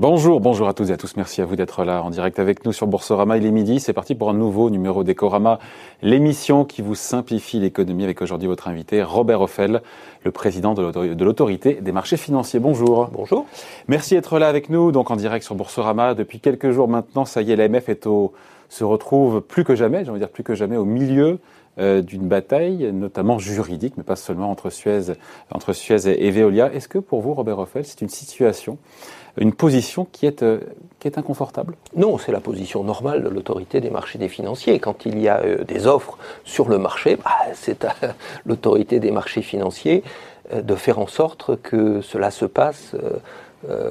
Bonjour, bonjour à toutes et à tous. Merci à vous d'être là en direct avec nous sur Boursorama. Il est midi. C'est parti pour un nouveau numéro d'Ecorama, l'émission qui vous simplifie l'économie avec aujourd'hui votre invité Robert Offel, le président de l'autorité des marchés financiers. Bonjour. Bonjour. Merci d'être là avec nous, donc en direct sur Boursorama. Depuis quelques jours maintenant, ça y est, l'AMF est au, se retrouve plus que jamais, j'ai envie de dire plus que jamais, au milieu euh, d'une bataille, notamment juridique, mais pas seulement entre Suez, entre Suez et Veolia. Est-ce que pour vous, Robert Offel, c'est une situation, une position qui est, euh, qui est inconfortable Non, c'est la position normale de l'autorité des marchés des financiers. Quand il y a euh, des offres sur le marché, bah, c'est à l'autorité des marchés financiers de faire en sorte que cela se passe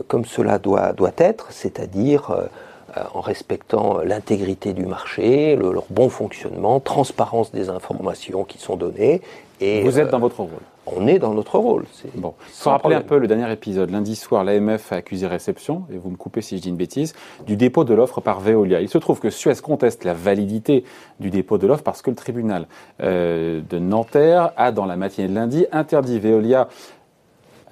comme cela doit, doit être, c'est-à-dire euh, en respectant l'intégrité du marché, leur bon fonctionnement, transparence des informations qui sont données. Et, Vous êtes euh, dans votre rôle on est dans notre rôle. Bon, faut rappeler un peu le dernier épisode. Lundi soir, l'AMF a accusé réception, et vous me coupez si je dis une bêtise, du dépôt de l'offre par Veolia. Il se trouve que Suez conteste la validité du dépôt de l'offre parce que le tribunal euh, de Nanterre a, dans la matinée de lundi, interdit Veolia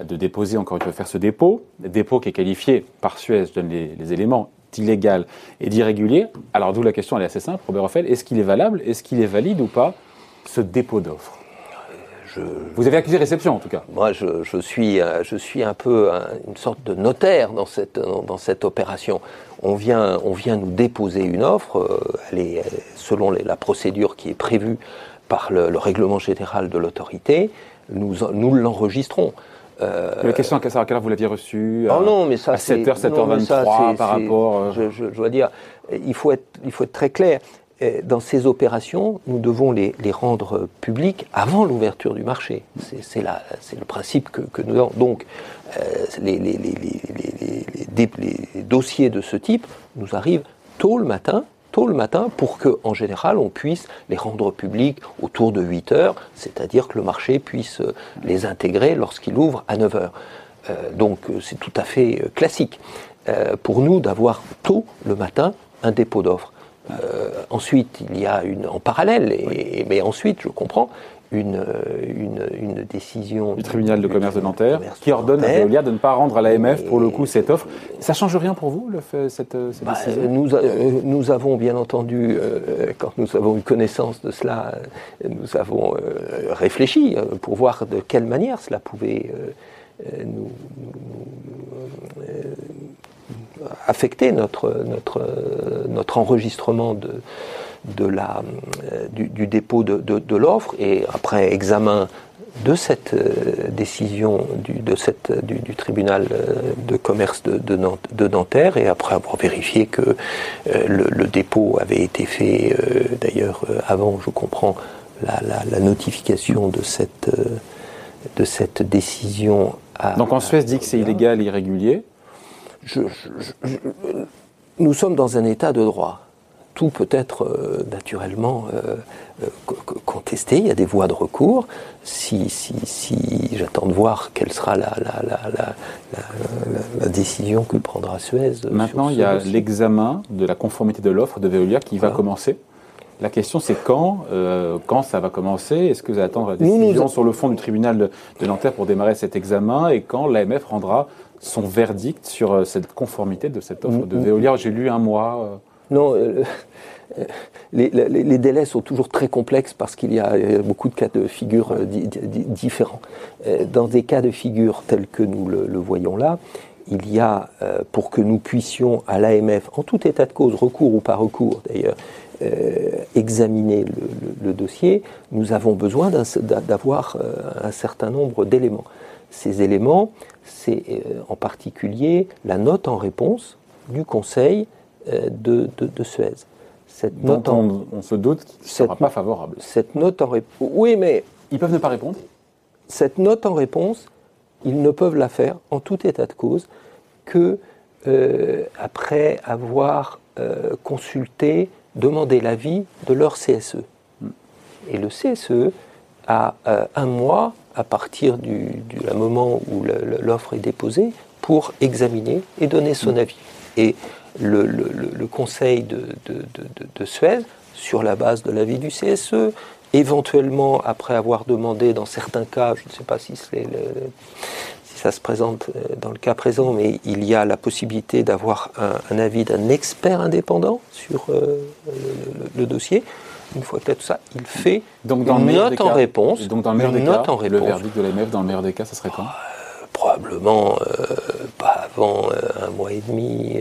de déposer encore une fois faire ce dépôt, dépôt qui est qualifié par Suez, je donne les, les éléments, d'illégal et d'irrégulier. Alors d'où la question, elle est assez simple, Robert Offel, est-ce qu'il est valable, est-ce qu'il est valide ou pas ce dépôt d'offre? Vous avez accusé réception en tout cas. Moi je, suis, euh, je suis un peu une sorte de notaire dans cette, dans cette opération. On vient, on vient nous déposer une offre, euh, elle est selon la procédure qui est prévue par le, règlement général de l'autorité, nous, nous l'enregistrons. Euh, la question à quelle heure vous l'aviez reçu oh non, mais ça, à 7h, 7h23 par rapport. Euh, je, je, dois dire, il faut être, il faut être très clair. Dans ces opérations, nous devons les, rendre publiques avant l'ouverture du marché. C'est le principe que, nous avons. Donc, euh, les, dossiers de ce type nous arrivent tôt le matin, tôt le matin pour que, en général, on puisse les rendre publics autour de 8 heures, c'est-à-dire que le marché puisse euh, les intégrer lorsqu'il ouvre à 9 heures. Euh, donc euh, c'est tout à fait classique pour nous d'avoir tôt le matin un dépôt d'offres. Ensuite, il y a une en parallèle, et, mais ensuite, je comprends, une, une, décision du tribunal de commerce de Nanterre qui ordonne à Veolia de ne pas rendre à l'AMF pour le coup cette offre. Ça change rien pour vous le fait, cette, bah, décision? nous, euh, nous, avons bien entendu, euh, quand nous avons eu connaissance de cela, nous avons euh, réfléchi pour voir de quelle manière cela pouvait nous, affecter notre, notre, notre enregistrement de de la, euh, du, dépôt de, l'offre et après examen de cette euh, décision du, de cette, du, tribunal euh, de commerce de, de, Nanterre et après avoir vérifié que le, dépôt avait été fait d'ailleurs avant, je comprends, la, notification de cette, de cette décision. À, Donc en Suède dit que c'est illégal, irrégulier Nous sommes dans un état de droit tout peut être euh, naturellement euh, euh, contesté. Il y a des voies de recours. Si, si, si j'attends de voir quelle sera la, la, décision que prendra Suez. Maintenant, il y a l'examen de la conformité de l'offre de Veolia qui va commencer. La question, c'est quand, quand ça va commencer? Est-ce que vous allez attendre la décision sur le fond du tribunal de, de Nanterre pour démarrer cet examen? Et quand l'AMF rendra son verdict sur cette conformité de cette offre de Veolia J'ai lu un mois. Non, euh, euh, les, délais sont toujours très complexes parce qu'il y a beaucoup de cas de figure euh, différents. Dans des cas de figure tels que nous le, voyons là, il y a, pour que nous puissions à l'AMF, en tout état de cause, recours ou pas recours d'ailleurs, examiner le, dossier, nous avons besoin d'avoir un certain nombre d'éléments. Ces éléments, c'est en particulier la note en réponse du Conseil euh, de, de, Suez. Cette note on, se doute qu'il ne sera pas favorable. Cette note en réponse. Oui, mais. Ils peuvent ne pas répondre? Cette note en réponse, ils ne peuvent la faire, en tout état de cause, que euh, après avoir euh, consulté, demandé l'avis de leur CSE. Hmm. Et le CSE a un mois à partir du, du moment où l'offre est déposée pour examiner et donner son hmm. avis. Et le, conseil de, Suez, sur la base de l'avis du CSE, éventuellement après avoir demandé dans certains cas, je ne sais pas si ça se présente dans le cas présent, mais il y a la possibilité d'avoir un, avis d'un expert indépendant sur le, dossier. Une fois que tout ça, il fait donc dans une note en réponse. Donc dans le meilleur des cas, le verdict de l'AMF, dans le meilleur des cas, ça serait quand? Probablement pas avant un mois et demi,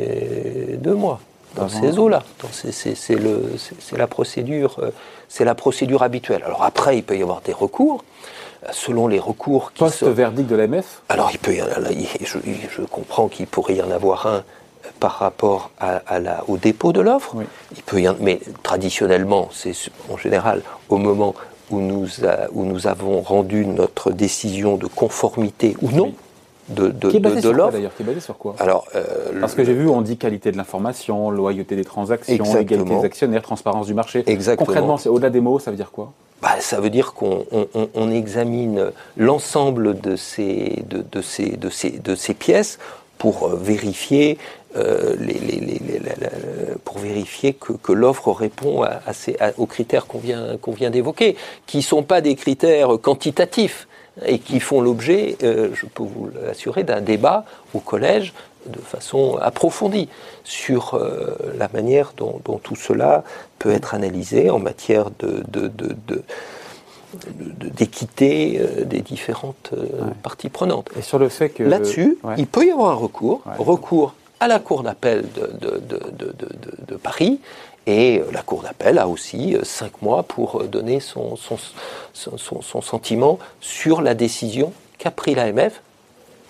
deux mois dans ces eaux-là. C'est la procédure, euh, c'est la procédure habituelle. Alors après, il peut y avoir des recours. Euh, selon les recours qui Post verdict de l'AMF Alors il peut y je, je comprends qu'il pourrait y en avoir un euh, par rapport à, la, au dépôt de l'offre. Il peut y en, mais traditionnellement, c'est en général au moment où nous, où nous avons rendu notre décision de conformité ou non de, de, qui est basé de, l'offre. D'ailleurs, qui est basé sur quoi Alors, euh, parce que j'ai vu, on dit qualité de l'information, loyauté des transactions, égalité des actionnaires, transparence du marché. Exactement. Concrètement, c'est au-delà des mots, ça veut dire quoi bah, ça veut dire qu'on on, on examine l'ensemble de ces, de, de, ces, de, ces, de ces pièces pour euh, vérifier euh, les, les, les, pour vérifier que, que l'offre répond à, à ces, aux critères qu'on vient, qu'on vient d'évoquer, qui ne sont pas des critères quantitatifs et qui font l'objet, euh, je peux vous l'assurer, d'un débat au collège de façon approfondie sur euh, la manière dont, tout cela peut être analysé en matière de, d'équité des différentes parties prenantes. Et sur le fait que là-dessus, il peut y avoir un recours, recours à la Cour d'appel de, de, Paris et euh, la Cour d'appel a aussi euh, cinq mois pour euh, donner son, son, son, sentiment sur la décision qu'a pris l'AMF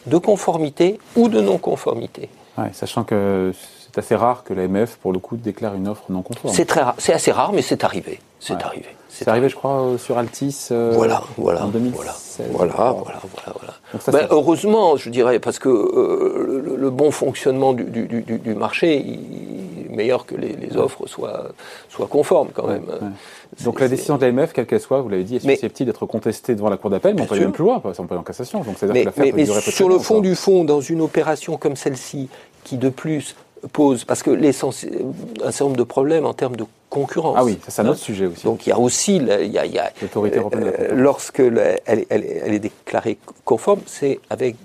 de conformité ou de non-conformité. sachant que c'est assez rare que l'AMF, pour le coup, déclare une offre non conforme. C'est très c'est assez rare, mais c'est arrivé. C'est arrivé. C'est arrivé, je crois, sur Altis voilà, voilà, en 2016. Voilà, voilà, voilà, voilà. Ben, heureusement, je dirais, parce que le, bon fonctionnement du, du, du, du marché, meilleur que les, offres soient, soient conformes quand même. Donc la décision de l'AMF, quelle qu'elle soit, vous l'avez dit, est susceptible d'être contestée devant la Cour d'appel, mais on peut aller même plus loin, on peut aller en cassation. Donc mais, que mais, mais sur le fond du fond, dans une opération comme celle-ci, qui de plus pose, parce que un certain nombre de problèmes en termes de concurrence. Ah oui, c'est un autre sujet aussi. Donc il y a aussi, il y a, l'autorité européenne. Euh, lorsque elle, elle, est déclarée conforme, c'est avec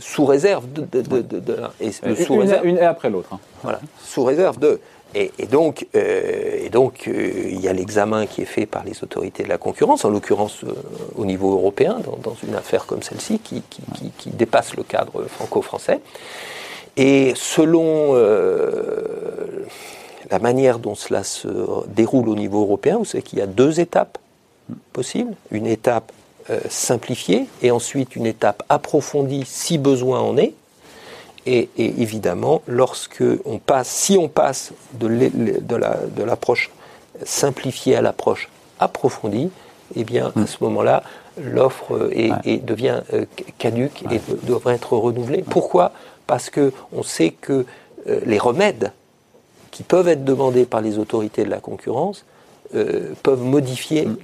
sous réserve de, de, de, et sous une, réserve, une après l'autre. Hein. Voilà, sous réserve de. Et, donc, euh, et donc euh, il y a l'examen qui est fait par les autorités de la concurrence, en l'occurrence euh, au niveau européen, dans, dans une affaire comme celle-ci, qui, qui, qui, qui, dépasse le cadre franco-français. Et selon la manière dont cela se déroule au niveau européen, vous savez qu'il y a deux étapes possibles. Une étape euh, simplifiée et ensuite une étape approfondie si besoin en est. Et, évidemment, lorsque on passe, si on passe de l'approche simplifiée à l'approche approfondie, eh bien, à ce moment-là, l'offre devient euh, caduque et devrait être renouvelée. Pourquoi? Parce que on sait que euh, les remèdes qui peuvent être demandés par les autorités de la concurrence euh, peuvent modifier mm.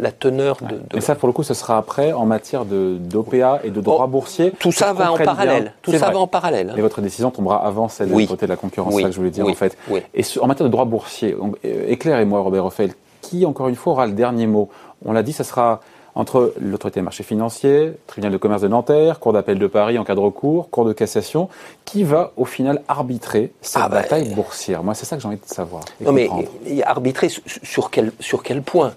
la, teneur de, Mais ça, pour le coup, ce sera après en matière d'OPA et de droit boursier. Tout ça va en parallèle. Tout ça va en parallèle. Hein. Et votre décision tombera avant celle de côté de la concurrence, c'est ça que je voulais dire en fait. Et en matière de droit boursier, euh, éclairez-moi, Robert Roffel, qui encore une fois aura le dernier mot? On l'a dit, ça sera entre l'autorité des marchés financiers, tribunal de commerce de Nanterre, cour d'appel de Paris en cas de recours, cour de cassation, qui va au final arbitrer cette ah bah, bataille boursière Moi, c'est ça que j'ai envie de savoir. Non, mais arbitrer sur quel, sur quel point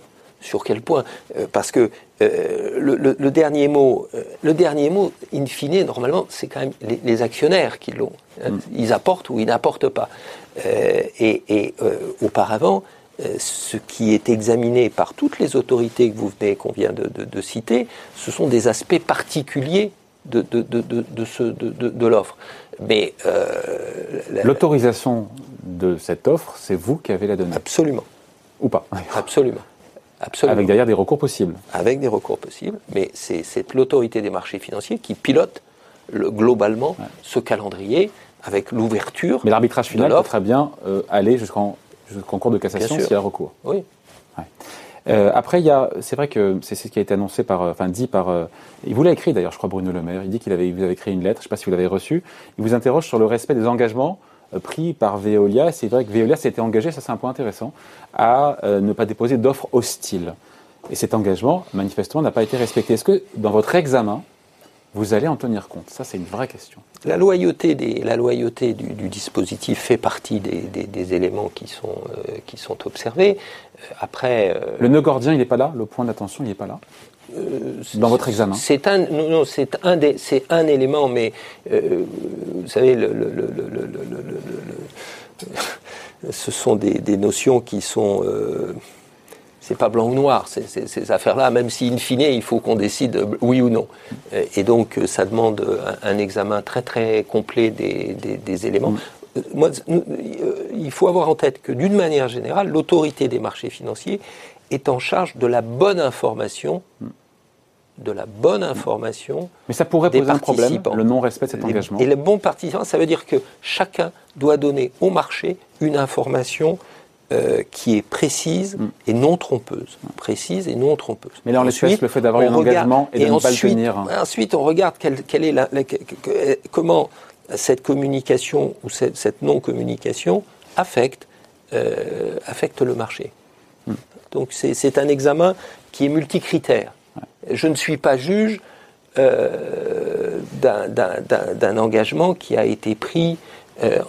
sur quel point euh, Parce que euh, le, dernier mot, euh, le dernier mot, in fine, normalement, c'est quand même les, actionnaires qui l'ont. Hein. Mm. Ils apportent ou ils n'apportent pas. et, et auparavant, ce qui est examiné par toutes les autorités que vous venez, qu'on vient de, citer, ce sont des aspects particuliers de, de l'offre. Mais euh, l'autorisation de cette offre, c'est vous qui avez la donnée. Absolument. Ou pas Absolument. Absolument. Avec derrière des recours possibles. Avec des recours possibles, mais c'est l'autorité des marchés financiers qui pilote le, globalement ce calendrier avec l'ouverture. Mais l'arbitrage final peut très bien euh, aller jusqu'en concours de cassation s'il y a recours. Oui. Euh, après, il y a, c'est vrai que c'est ce qui a été annoncé par, euh, enfin dit par, euh, il vous l'a écrit d'ailleurs, je crois Bruno Le Maire. Il dit qu'il avait, vous avez écrit une lettre, je ne sais pas si vous l'avez reçue. Il vous interroge sur le respect des engagements pris par Veolia. C'est vrai que Veolia s'était engagé, ça c'est un point intéressant, à ne pas déposer d'offres hostiles. Et cet engagement, manifestement, n'a pas été respecté. Est-ce que dans votre examen, vous allez en tenir compte Ça, c'est une vraie question. La loyauté, des, la loyauté du, dispositif fait partie des, éléments qui sont, euh, qui sont observés. Euh, après, euh, le nœud gordien, il n'est pas là. Le point d'attention, il n'est pas là. dans votre examen C'est un, non, c'est un, c'est un élément, mais vous savez, le, le, le, ce sont des, notions qui sont c'est pas blanc ou noir, ces, affaires-là, même si in fine, il faut qu'on décide oui ou non. Et donc, ça demande un, examen très très complet des, éléments. Mm. Moi, il faut avoir en tête que d'une manière générale, l'autorité des marchés financiers est en charge de la bonne information de la bonne information. Mais ça pourrait poser un problème, le non-respect de cet engagement. Et le bon participant, ça veut dire que chacun doit donner au marché une information euh, qui est précise mm. et non trompeuse. Précise et non trompeuse. Mais là, en l'espèce, le fait d'avoir un engagement et, de ne pas le tenir. Ensuite, on regarde quelle, est la, comment cette communication ou cette, non-communication affecte, euh, affecte le marché. Mm. Donc, c'est un examen qui est multicritère. Je ne suis pas juge euh, d'un engagement qui a été pris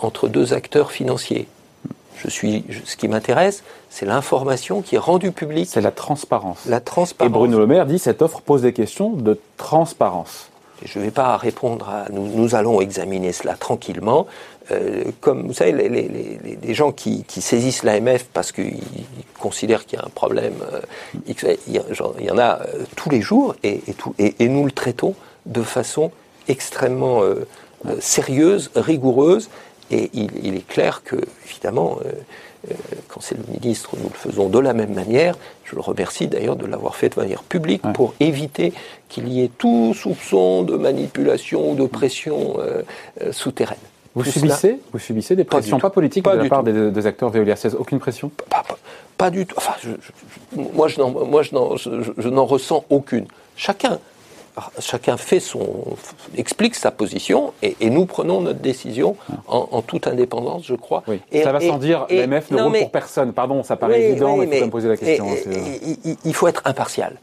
entre deux acteurs financiers. Je suis, ce qui m'intéresse, c'est l'information qui est rendue publique. C'est la transparence. La transparence. Et Bruno Le Maire dit cette offre pose des questions de transparence. je ne vais pas répondre à. Nous, nous allons examiner cela tranquillement. Euh, comme vous savez, les, les, gens qui, qui saisissent l'AMF parce qu'ils considèrent qu'il y a un problème, euh, il, y en a euh, tous les jours et, et, tout, et, nous le traitons de façon extrêmement sérieuse, rigoureuse et il, est clair que, évidemment, euh, euh, quand c'est le ministre, nous le faisons de la même manière. Je le remercie d'ailleurs de l'avoir fait de manière publique pour éviter qu'il y ait tout soupçon de manipulation ou de pression euh, souterraine. Vous subissez, vous subissez des pressions, pas, politiques de la part des, acteurs Veolia 16 Aucune pression? Pas, du tout. Enfin, moi, je n'en ressens aucune. Chacun chacun fait son, explique sa position et, nous prenons notre décision en, toute indépendance, je crois. Et, ça va sans dire, l'MF ne roule pour personne. Pardon, ça paraît évident, mais il faut me poser la question. il faut être impartial.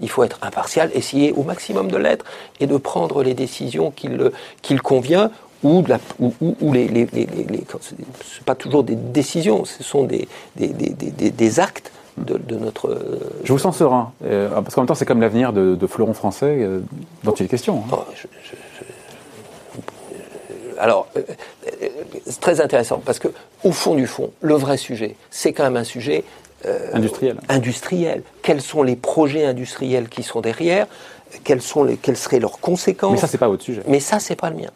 Il faut être impartial, essayer au maximum de l'être et de prendre les décisions qu'il convient ou, de la, ou, les, les, les, les pas toujours des décisions, ce sont des, des, des, des actes de, notre. Je vous sens serein, euh, parce qu'en même temps, c'est comme l'avenir de, de, Fleuron français euh, dont il est question. Hein. Oh, alors, euh, c'est très intéressant, parce que au fond du fond, le vrai sujet, c'est quand même un sujet industriel. industriel. Quels sont les projets industriels qui sont derrière? Quelles, sont les, quelles seraient leurs conséquences? Mais ça, c'est pas votre sujet. Mais ça, c'est pas le mien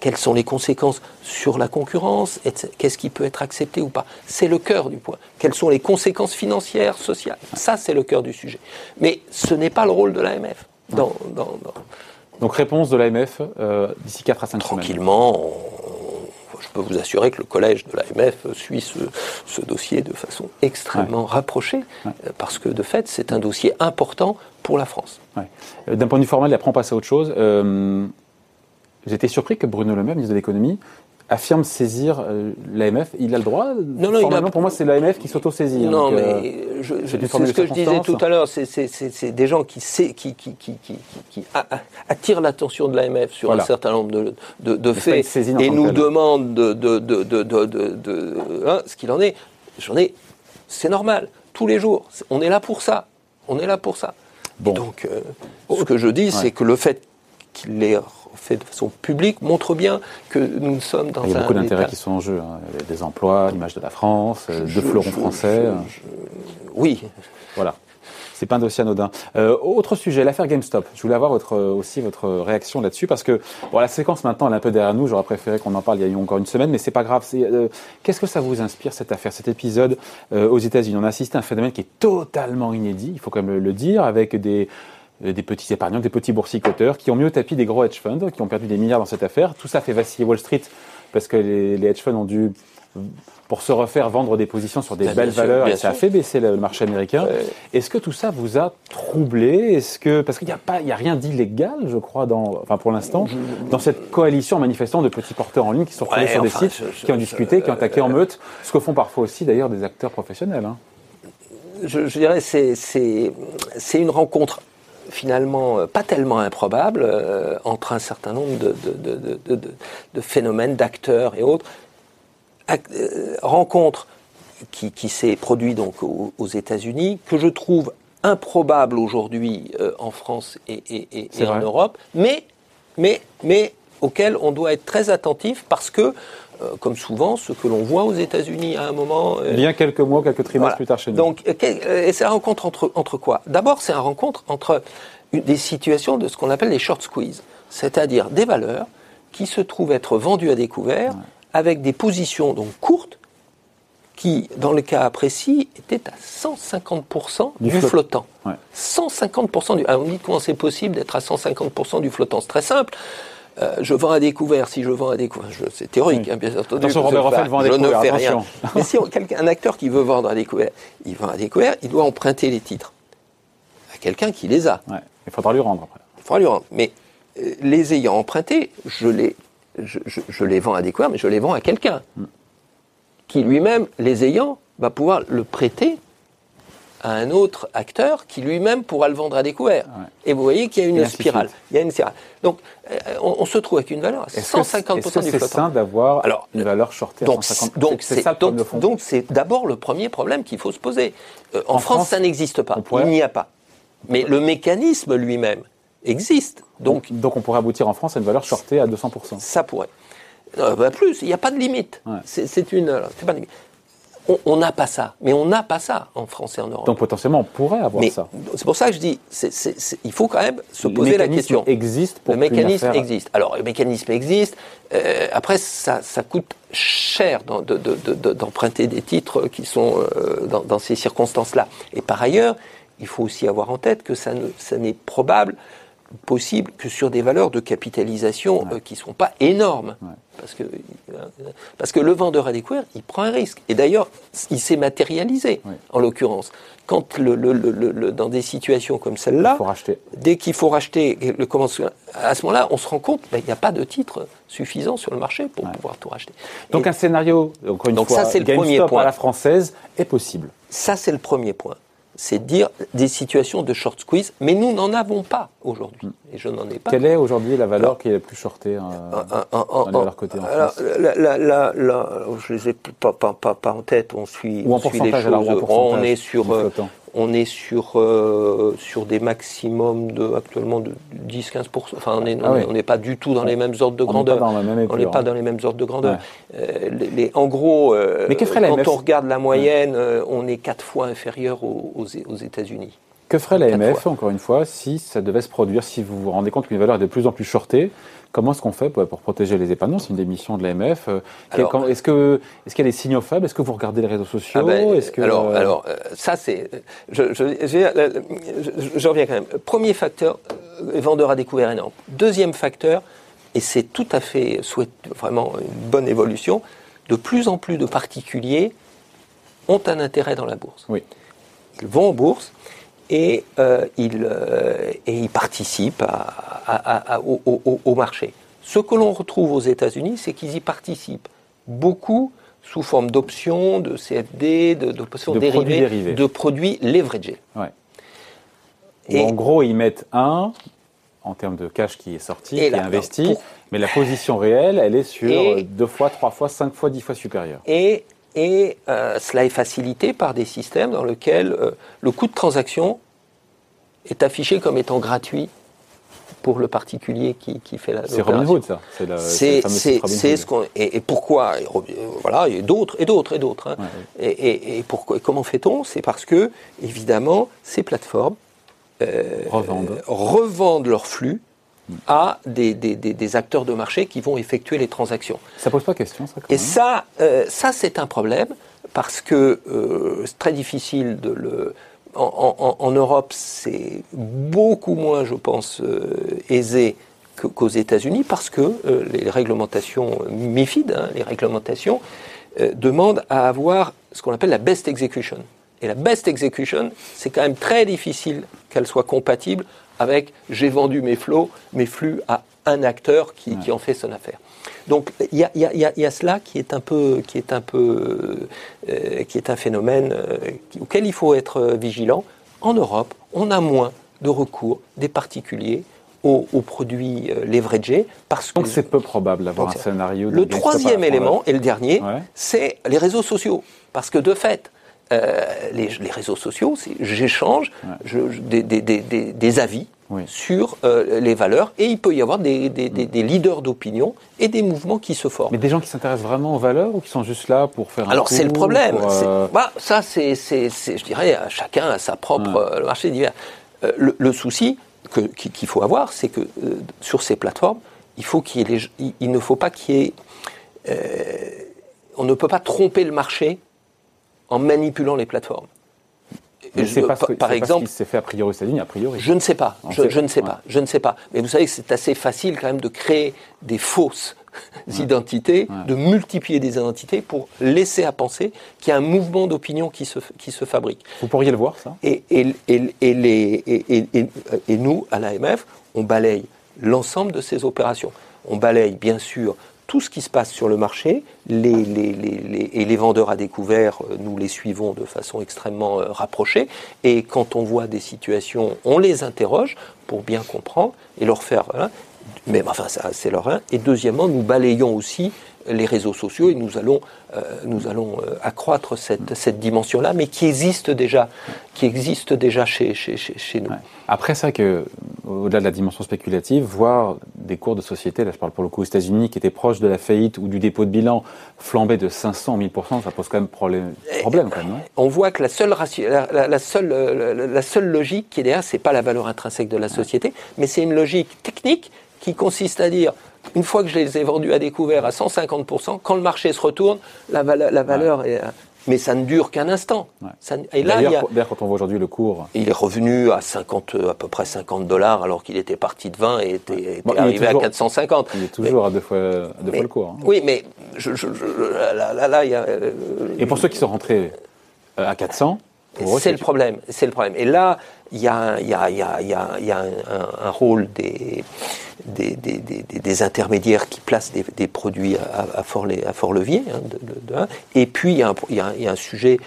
quelles sont les conséquences sur la concurrence, qu'est-ce qui peut être accepté ou pas? C'est le cœur du point. Quelles sont les conséquences financières, sociales? Ça, c'est le cœur du sujet. Mais ce n'est pas le rôle de l'AMF. Dans, Donc réponse de l'AMF euh, d'ici 4 à 5 semaines. Tranquillement, je peux vous assurer que le collège de l'AMF suit ce, dossier de façon extrêmement rapprochée, euh, parce que de fait, c'est un dossier important pour la France. Euh, d'un point de vue formel, après on passe à autre chose. J'étais surpris que Bruno Le Maire, ministre de l'économie, affirme saisir euh, l'AMF. Il a le droit Non, non, pour moi, c'est l'AMF qui s'auto-saisit. Hein, non, mais euh, c'est ce que je disais tout à l'heure. C'est des gens qui, qui, qui, qui attirent l'attention de l'AMF sur un certain nombre de, de, de faits et nous demandent de, de hein, ce qu'il en est. J'en ai. C'est normal. Tous les jours. On est là pour ça. On est là pour ça. Bon. donc, euh, ce que je dis, c'est que le fait qu'il les fait de façon publique montre bien que nous sommes dans un. Il y a beaucoup d'intérêts qui sont en jeu. Hein. Des emplois, l'image de la France, euh, de fleurons français. oui. Voilà. C'est pas un dossier anodin. Euh, autre sujet, l'affaire GameStop. Je voulais avoir votre, aussi votre réaction là-dessus parce que bon, la séquence maintenant elle est un peu derrière nous. J'aurais préféré qu'on en parle il y a eu encore une semaine, mais c'est pas grave. Euh, qu'est-ce que ça vous inspire cette affaire, cet épisode aux États-Unis? On a assisté à un phénomène qui est totalement inédit. Il faut quand même le dire, avec des des petits épargnants, des petits boursicoteurs qui ont mieux tapis des gros hedge funds, qui ont perdu des milliards dans cette affaire. Tout ça fait vaciller Wall Street parce que les, hedge funds ont dû, pour se refaire, vendre des positions sur des belles valeurs et ça a fait baisser le marché américain. Est-ce que tout ça vous a troublé? Est-ce que parce qu'il n'y a pas, il y a rien d'illégal, je crois, dans, enfin pour l'instant, dans cette coalition manifestant de petits porteurs en ligne qui sont retrouvés sur des sites, qui ont discuté, qui ont attaqué en meute, ce que font parfois aussi d'ailleurs des acteurs professionnels. Hein. Je, je, dirais c'est c'est une rencontre finalement pas tellement improbable entre un certain nombre de, phénomènes, d'acteurs et autres. rencontre qui, s'est produit donc aux, États-Unis, que je trouve improbable aujourd'hui en France et, en Europe, mais, mais, mais auquel on doit être très attentif parce que euh, comme souvent, ce que l'on voit aux États-Unis à un moment. Euh, Vient quelques mois, quelques trimestres plus tard chez nous. Donc, euh, et c'est la rencontre entre, entre quoi? D'abord, c'est la rencontre entre des situations de ce qu'on appelle les short squeeze, c'est-à-dire des valeurs qui se trouvent être vendues à découvert avec des positions donc courtes qui, dans le cas précis, étaient à 150% du, flottant. 150% du. Alors on dit comment c'est possible d'être à 150% du flottant. C'est très simple. Euh, je vends à découvert, si je vends à découvert, c'est théorique, hein, bien entendu. Attention, Robert Raphaël vend à découvert, je ne fais rien. Mais si un acteur qui veut vendre à découvert, il vend à découvert, il doit emprunter les titres à quelqu'un qui les a. il faudra lui rendre après. Il faudra lui rendre. Mais euh, les ayant empruntés, je les, je, les vends à découvert, mais je les vends à quelqu'un mm. qui lui-même, les ayant, va pouvoir le prêter à un autre acteur qui lui-même pourra le vendre à découvert. Et vous voyez qu'il y a une spirale. Il y a une spirale. Donc, euh, on, se trouve avec une valeur à 150% du flottant. C'est sain d'avoir une valeur shortée donc, à 150%. Donc, c'est donc, c'est d'abord le premier problème qu'il faut se poser. Euh, en, France, ça n'existe pas. Il n'y a pas. Mais le mécanisme lui-même existe. Donc, donc, on pourrait aboutir en France à une valeur shortée à 200%. Ça pourrait. Euh, bah, plus, il n'y a pas de limite. C'est une. Pas de limite on n'a pas ça. Mais on n'a pas ça en France et en Europe. Donc potentiellement, on pourrait avoir ça. C'est pour ça que je dis, il faut quand même se poser la question. Existe pour le mécanisme existe. Alors le mécanisme existe. Euh, après, ça, coûte cher d'emprunter des titres qui sont euh, dans, ces circonstances-là. Et par ailleurs, il faut aussi avoir en tête que ça n'est probable possible que sur des valeurs de capitalisation euh, qui ne sont pas énormes. Parce, que, parce que le vendeur à découvert, il prend un risque. Et d'ailleurs, il s'est matérialisé, en l'occurrence. Quand le, le, dans des situations comme celle-là, dès qu'il faut racheter, le, à ce moment-là, on se rend compte qu'il ben, n'y a pas de titre suffisant sur le marché pour pouvoir tout racheter. Donc un scénario, encore une Donc fois, ça, le premier point. à la française est possible. Ça, c'est le premier point c'est dire des situations de short squeeze, mais nous n'en avons pas aujourd'hui. Et je n'en ai pas. Quelle est aujourd'hui la valeur qui est la plus shortée euh, cotée en alors, France Je ne les ai pas, pas, pas, en tête, on suit, Ou en suit les choses. on est sur on est sur, euh, sur des maximums de, actuellement de 10-15%. Enfin, on n'est ah pas du tout dans les mêmes ordres de grandeur. On n'est pas dans les mêmes ordres de grandeur. Euh, les, en gros, euh, quand on regarde la moyenne, on est quatre fois inférieur aux, aux, États-Unis. Que ferait l'AMF, encore une fois, si ça devait se produire, si vous vous rendez compte qu'une valeur est de plus en plus shortée? Comment est-ce qu'on fait pour, protéger les épargnants C'est une des missions de l'AMF. Euh, est-ce que est-ce qu'il y a des signaux faibles? Est-ce que vous regardez les réseaux sociaux? Ah ben, est que alors, euh, alors euh, ça c'est je, je, je, reviens quand même. Premier facteur, vendeur à découvert énorme. Deuxième facteur, et c'est tout à fait souhait, vraiment une bonne évolution. De plus en plus de particuliers ont un intérêt dans la bourse. Oui. Ils vont en bourse et, euh, euh, et participent au, marché. Ce que l'on retrouve aux États-Unis, c'est qu'ils y participent beaucoup sous forme d'options, de CFD, de, de, dérivés, de produits leveragés. Et en gros, ils mettent un en termes de cash qui est sorti, qui est investi, mais la position réelle, elle est sur deux fois, trois fois, cinq fois, dix fois supérieure. Et et euh, cela est facilité par des systèmes dans lesquels euh, le coût de transaction est affiché comme étant gratuit pour le particulier qui, qui fait la C'est Robin Hood, ça. C'est ce qu'on et, et, pourquoi et, Voilà, et d'autres et d'autres et d'autres. Hein. Et, et, pourquoi comment fait-on? C'est parce que évidemment ces plateformes euh, revendent. revendent leur flux à des, des, des, acteurs de marché qui vont effectuer les transactions. Ça pose pas question, ça. Et ça, euh, ça c'est un problème parce que euh, c'est très difficile de le. En, en, Europe, c'est beaucoup moins, je pense, euh, aisé qu'aux États-Unis parce que les réglementations MIFID, hein, les réglementations, demandent à avoir ce qu'on appelle la best execution. Et la best execution, c'est quand même très difficile qu'elle soit compatible avec j'ai vendu mes flots, mes flux à un acteur qui, qui en fait son affaire. Donc il y a, y, a, y a, cela qui est un peu, qui est un peu, euh, qui est un phénomène euh, auquel il faut être vigilant. En Europe, on a moins de recours des particuliers aux, produits euh, leveragés. Parce Donc c'est peu probable d'avoir un scénario. Le troisième élément, et le dernier, c'est les réseaux sociaux. Parce que de fait, euh, les, réseaux sociaux, j'échange des, des, avis sur euh, les valeurs et il peut y avoir des, leaders d'opinion et des mouvements qui se forment. Mais des gens qui s'intéressent vraiment aux valeurs ou qui sont juste là pour faire un Alors c'est le problème. Bah, ça, c'est, je dirais, chacun a sa propre marché divers. Le, le, souci, qu'il faut avoir, c'est que euh, sur ces plateformes, il, faut qu'il il, ne faut pas qu'il y ait. Euh, on ne peut pas tromper le marché en manipulant les plateformes. Mais c'est pas, par exemple, s'est fait a priori États-Unis, a priori. Je ne sais pas. Je, ne sais pas. Je ne sais pas. Mais vous savez que c'est assez facile quand même de créer des fausses identités, de multiplier des identités pour laisser à penser qu'il y a un mouvement d'opinion qui se, qui se fabrique. Vous pourriez le voir, ça? Et, et, et, les, et, nous, à l'AMF, on balaye l'ensemble de ces opérations. On balaye, bien sûr, tout ce qui se passe sur le marché, les, et les vendeurs à découvert, euh, nous les suivons de façon extrêmement euh, rapprochée. Et quand on voit des situations, on les interroge pour bien comprendre et leur faire. Mais enfin, c'est leur un. Et deuxièmement, nous balayons aussi les réseaux sociaux et nous allons, euh, nous allons euh, accroître cette, cette dimension-là, mais qui existe déjà, qui existe déjà chez, chez, chez, nous. Après, vrai que, au-delà de la dimension spéculative, voir des cours de société, là je parle pour le coup aux États-Unis, qui étaient proches de la faillite ou du dépôt de bilan, flamber de 500 1000 ça pose quand même problème, problème quand même, non? On voit que la seule, la, la, seule, la, seule logique qui est derrière, c'est pas la valeur intrinsèque de la société, mais c'est une logique technique qui consiste à dire, une fois que je les ai vendus à découvert à 150%, quand le marché se retourne, la, la valeur est... Mais ça ne dure qu'un instant. et là, d'ailleurs, quand on voit aujourd'hui le cours... Il est revenu à 50, à peu près 50 dollars, alors qu'il était parti de 20 et était, arrivé à 450. Il est toujours à deux fois, deux fois le cours. Hein. Oui, mais je, là, là, il y a... Euh, et pour ceux qui sont rentrés euh, à 400, c'est le problème. C'est le problème. Et là, il y a, un, rôle des, des, intermédiaires qui placent des, produits à, fort, à fort levier. Hein, et puis, il y, a un, sujet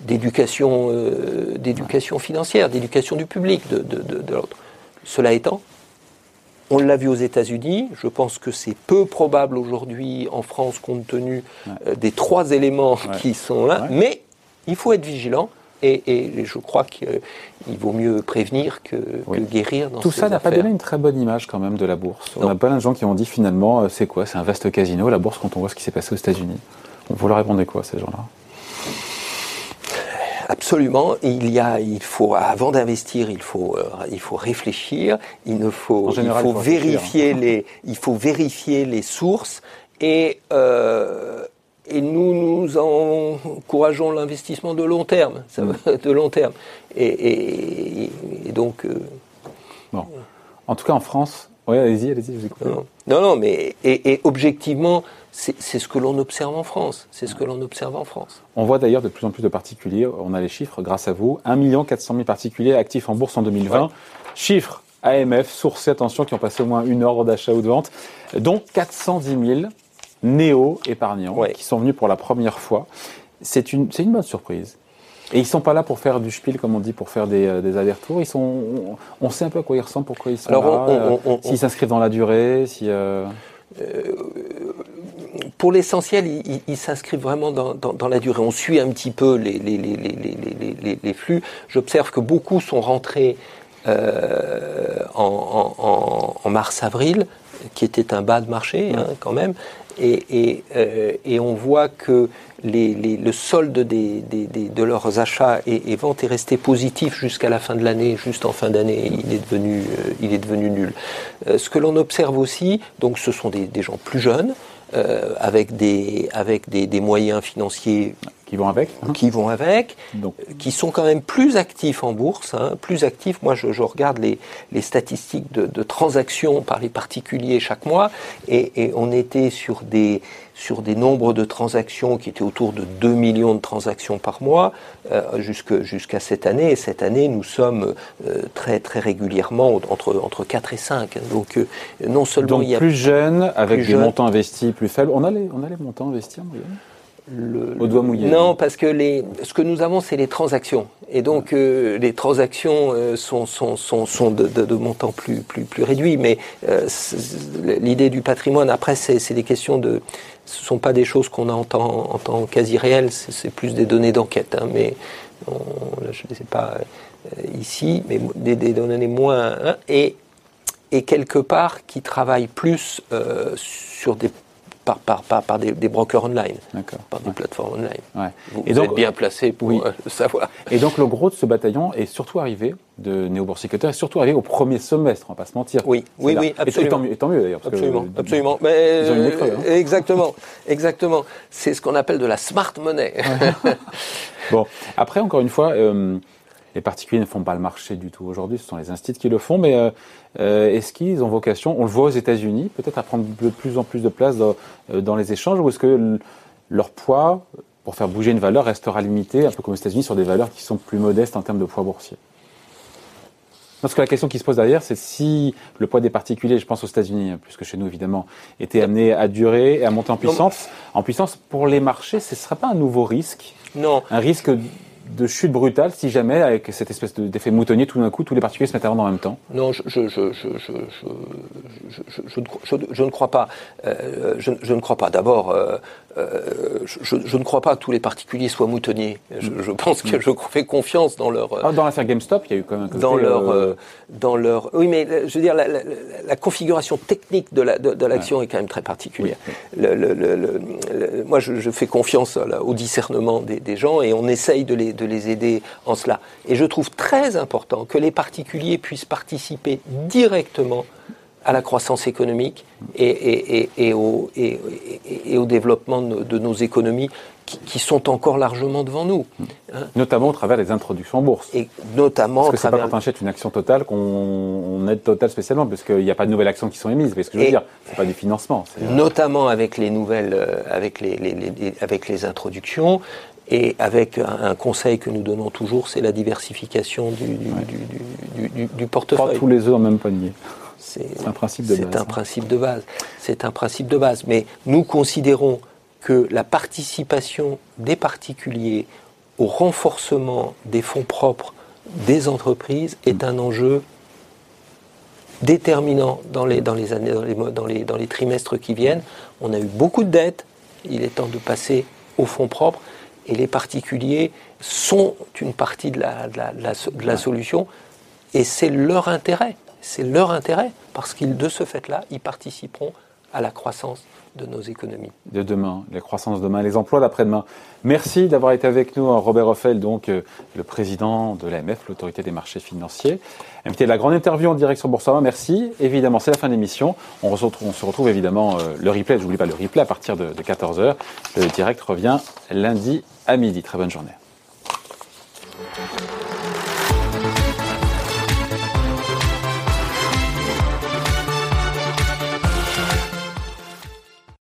d'éducation euh, d'éducation financière, d'éducation du public de, l'autre. Cela étant, on l'a vu aux États-Unis. Je pense que c'est peu probable aujourd'hui en France, compte tenu euh, des trois éléments qui sont là. Mais il faut être vigilant. Et, je crois qu'il vaut mieux prévenir que, guérir. Dans Tout ça n'a pas donné une très bonne image quand même de la bourse. On a plein de gens qui ont dit finalement, euh, c'est quoi? C'est un vaste casino, la bourse, quand on voit ce qui s'est passé aux États-Unis. Vous leur répondez quoi, ces gens-là? Absolument. Il y a, il faut, avant d'investir, il faut, euh, il faut réfléchir. Il ne faut, il faut, vérifier les, il faut vérifier les sources et euh, et nous, nous encourageons l'investissement de long terme, ça mm. de long terme. Et, donc. Euh, bon. En tout cas, en France, oui, allez-y, allez-y, je vous écoute. Non, non, mais et, objectivement, c'est ce que l'on observe en France. C'est ce que l'on observe en France. On voit d'ailleurs de plus en plus de particuliers. On a les chiffres grâce à vous. 1 400 000 particuliers actifs en bourse en 2020. Chiffres AMF, source attention, qui ont passé au moins une ordre d'achat ou de vente, dont 410 000 néo-épargnants qui sont venus pour la première fois. C'est une, une bonne surprise. Et ils sont pas là pour faire du spiel, comme on dit, pour faire des, euh, des allers-retours. Ils sont, on, sait un peu à quoi ils ressemblent, pourquoi ils sont là, euh, s'ils s'inscrivent dans la durée, si. Euh, pour l'essentiel, ils s'inscrivent vraiment dans, dans, la durée. On suit un petit peu les, les, les, les flux. J'observe que beaucoup sont rentrés en, en, en mars-avril, qui était un bas de marché hein, quand même, et, euh, et, on voit que les, le solde des, des, de leurs achats et, ventes est resté positif jusqu'à la fin de l'année, juste en fin d'année, il est devenu, euh, il est devenu nul. Euh, ce que l'on observe aussi, donc ce sont des, gens plus jeunes, avec des avec des, des, moyens financiers qui vont avec, hein. qui vont avec, Donc. qui sont quand même plus actifs en bourse, hein, plus actifs. Moi, je, je regarde les, les statistiques de, de, transactions par les particuliers chaque mois, et, et on était sur des sur des nombres de transactions qui étaient autour de 2 millions de transactions par mois euh, jusqu'à cette année. Et cette année, nous sommes euh, très très régulièrement entre, entre 4 et 5. Donc euh, non seulement il y a... plus jeunes, avec des montants investis plus faibles. On a les, on a les montants investis en moyenne? Le, Au doigt mouillé. Non, parce que les, ce que nous avons, c'est les transactions. Et donc, euh, les transactions euh, sont, sont, sont, sont de, de, de, montants plus, plus, plus réduits. Mais euh, l'idée du patrimoine, après, c'est des questions de. Ce ne sont pas des choses qu'on a en temps, en temps quasi réel, c'est plus des données d'enquête. Hein, mais on, je ne sais pas euh, ici, mais des, des données moins. Hein, et, et quelque part qui travaillent plus sur des par, par, par, par des, des, brokers online, par des ouais. plateformes online. Ouais. Vous, et vous donc, êtes bien placé pour oui. euh, le savoir. Et donc le gros de ce bataillon est surtout arrivé de néo-boursicoteur est surtout arrivé au premier semestre, on va pas se mentir. Oui, oui, là. oui, absolument. Et tant mieux, mieux d'ailleurs. Absolument, que, absolument. Mais ils ont une creux, hein. Exactement, exactement. C'est ce qu'on appelle de la smart money. bon, après, encore une fois, euh, les particuliers ne font pas le marché du tout aujourd'hui, ce sont les instituts qui le font, mais euh, euh, est-ce qu'ils ont vocation, on le voit aux États-Unis, peut-être à prendre de plus en plus de place dans, euh, dans les échanges, ou est-ce que leur poids, pour faire bouger une valeur, restera limité, un peu comme aux États-Unis, sur des valeurs qui sont plus modestes en termes de poids boursier? Parce que la question qui se pose derrière, c'est si le poids des particuliers, je pense aux États-Unis plus que chez nous évidemment, était amené à durer et à monter en puissance. En puissance, pour les marchés, ce ne serait pas un nouveau risque? Non. Un risque de chute brutale si jamais, avec cette espèce d'effet moutonnier, tout d'un coup, tous les particuliers se mettent à vendre en même temps Non, je, je, je, je ne crois pas. Euh, je, ne crois pas. D'abord, euh, euh, je, ne crois pas que tous les particuliers soient moutonniers. Je, pense que je fais confiance dans leur. Ah, dans l'affaire GameStop, il y a eu quand même un côté, dans leur, dans leur. Oui, mais je veux dire, la, la, la configuration technique de l'action la, de, de ouais. est quand même très particulière. Oui, oui. Le, le, moi, je, fais confiance là, au discernement des, des, gens et on essaye de les, de les aider en cela. Et je trouve très important que les particuliers puissent participer directement à la croissance économique et, et, et, et au, développement de, nos économies qui, qui, sont encore largement devant nous. Hein. Notamment au travers des introductions en bourse. Et notamment parce que c'est travers... pas quand on achète une action totale qu'on aide Total spécialement, parce qu'il n'y a pas de nouvelles actions qui sont émises. Mais ce que je veux dire, c'est pas du financement. Notamment avec les nouvelles, euh, avec les, les, les, avec les introductions. Et avec un, conseil que nous donnons toujours, c'est la diversification du, du, ouais. du, du, du portefeuille. Pas tous les œufs en même panier. C'est un principe de base. C'est un principe de base. C'est un principe de base. Mais nous considérons que la participation des particuliers au renforcement des fonds propres des entreprises est un enjeu déterminant dans les, dans les années, dans les, dans les, dans les trimestres qui viennent. On a eu beaucoup de dettes. Il est temps de passer aux fonds propres. Et les particuliers sont une partie de la, de la, de la, de la solution. Et c'est leur intérêt c'est leur intérêt, parce qu'ils, de ce fait-là, ils participeront à la croissance de nos économies. De demain, les croissances demain, les emplois d'après-demain. Merci d'avoir été avec nous, Robert Hoffel, donc euh, le président de l'AMF, l'autorité des marchés financiers. Invité de la grande interview en direct sur Boursorama. Merci. Évidemment, c'est la fin de l'émission. On, se retrouve évidemment euh, le replay. J'oublie pas le replay à partir de, de 14 h Le direct revient lundi à midi. Très bonne journée.